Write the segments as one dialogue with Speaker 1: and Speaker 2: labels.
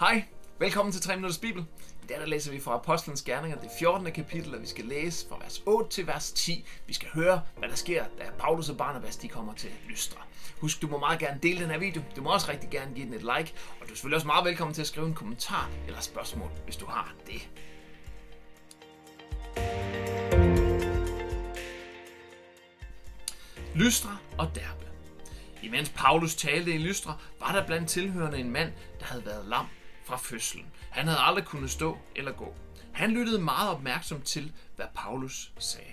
Speaker 1: Hej, velkommen til 3 Minutters Bibel. I dag der læser vi fra Apostlenes Gerninger, det 14. kapitel, og vi skal læse fra vers 8 til vers 10. Vi skal høre, hvad der sker, da Paulus og Barnabas de kommer til Lystra. Husk, du må meget gerne dele den her video. Du må også rigtig gerne give den et like, og du er selvfølgelig også meget velkommen til at skrive en kommentar eller spørgsmål, hvis du har det. Lystra og Derbe. Imens Paulus talte i Lystra, var der blandt tilhørende en mand, der havde været lam fra fødslen. Han havde aldrig kunnet stå eller gå. Han lyttede meget opmærksomt til, hvad Paulus sagde.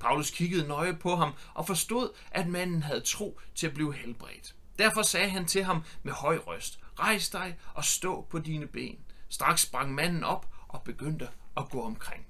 Speaker 1: Paulus kiggede nøje på ham og forstod, at manden havde tro til at blive helbredt. Derfor sagde han til ham med høj røst, rejs dig og stå på dine ben. Straks sprang manden op og begyndte at gå omkring.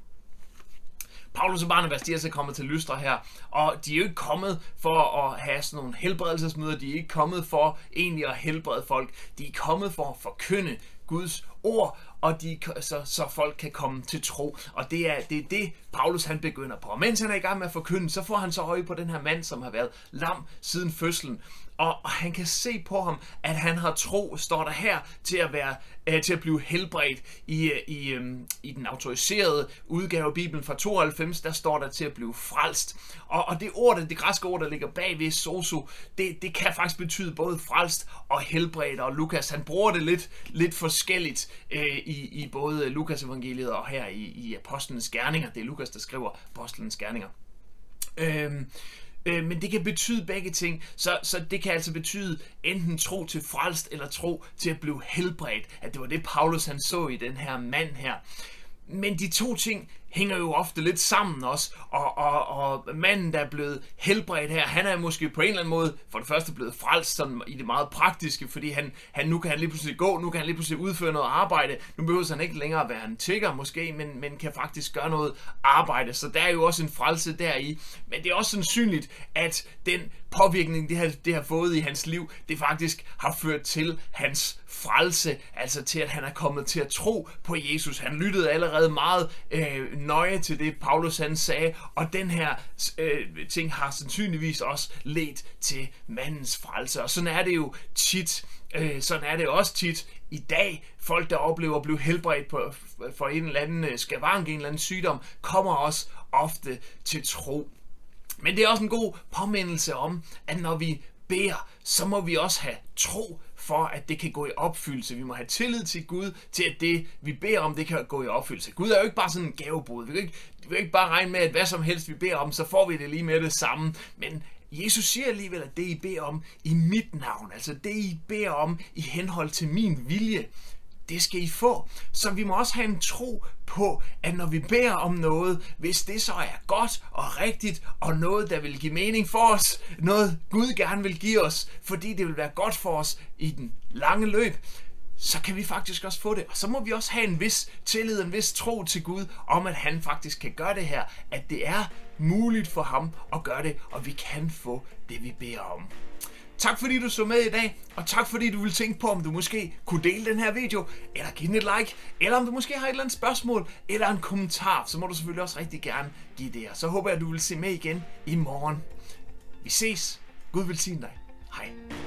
Speaker 1: Paulus og Barnabas, de er så kommet til Lystra her, og de er jo ikke kommet for at have sådan nogle helbredelsesmøder, de er ikke kommet for egentlig at helbrede folk, de er kommet for at forkynde Guds ord, og de, så, så folk kan komme til tro. Og det er, det er det, Paulus han begynder på. Og mens han er i gang med at forkynde, så får han så øje på den her mand, som har været lam siden fødslen. Og, og han kan se på ham, at han har tro, står der her, til at være øh, til at blive helbredt. I, øh, i, øh, I den autoriserede udgave af Bibelen fra 92, der står der til at blive frelst. Og, og det ord, det græske ord, der ligger bagved soso, det, det kan faktisk betyde både frelst og helbredt. Og Lukas, han bruger det lidt, lidt forskelligt øh, i, i i både Lukas evangeliet og her i, i Apostlenes Gerninger. Det er Lukas, der skriver Apostlenes Gerninger. Øhm, øh, men det kan betyde begge ting, så, så det kan altså betyde enten tro til frelst eller tro til at blive helbredt. At det var det, Paulus han så i den her mand her. Men de to ting hænger jo ofte lidt sammen også, og, og, og manden, der er blevet helbredt her, han er måske på en eller anden måde for det første blevet frelst sådan i det meget praktiske, fordi han, han nu kan han lige pludselig gå, nu kan han lige pludselig udføre noget arbejde, nu behøver han ikke længere at være en tigger måske, men, men kan faktisk gøre noget arbejde, så der er jo også en frelse deri, men det er også sandsynligt, at den påvirkning, det har, det har fået i hans liv, det faktisk har ført til hans frelse, altså til at han er kommet til at tro på Jesus. Han lyttede allerede meget øh, nøje til det, Paulus han sagde, og den her øh, ting har sandsynligvis også ledt til mandens frelse. Og sådan er det jo tit, øh, sådan er det også tit i dag. Folk, der oplever at blive helbredt på, for en eller anden øh, skavank, en eller anden sygdom, kommer også ofte til tro. Men det er også en god påmindelse om, at når vi beder, så må vi også have tro for, at det kan gå i opfyldelse. Vi må have tillid til Gud, til at det, vi beder om, det kan gå i opfyldelse. Gud er jo ikke bare sådan en gavebod. Vi kan ikke, vi kan ikke bare regne med, at hvad som helst vi beder om, så får vi det lige med det samme. Men Jesus siger alligevel, at det I beder om i mit navn, altså det I beder om i henhold til min vilje, det skal I få. Så vi må også have en tro på, at når vi beder om noget, hvis det så er godt og rigtigt, og noget, der vil give mening for os, noget Gud gerne vil give os, fordi det vil være godt for os i den lange løb, så kan vi faktisk også få det. Og så må vi også have en vis tillid, en vis tro til Gud, om at han faktisk kan gøre det her, at det er muligt for ham at gøre det, og vi kan få det, vi beder om. Tak fordi du så med i dag, og tak fordi du vil tænke på, om du måske kunne dele den her video, eller give den et like, eller om du måske har et eller andet spørgsmål, eller en kommentar, så må du selvfølgelig også rigtig gerne give det her. Så håber jeg, at du vil se med igen i morgen. Vi ses. Gud vil sige dig. Hej.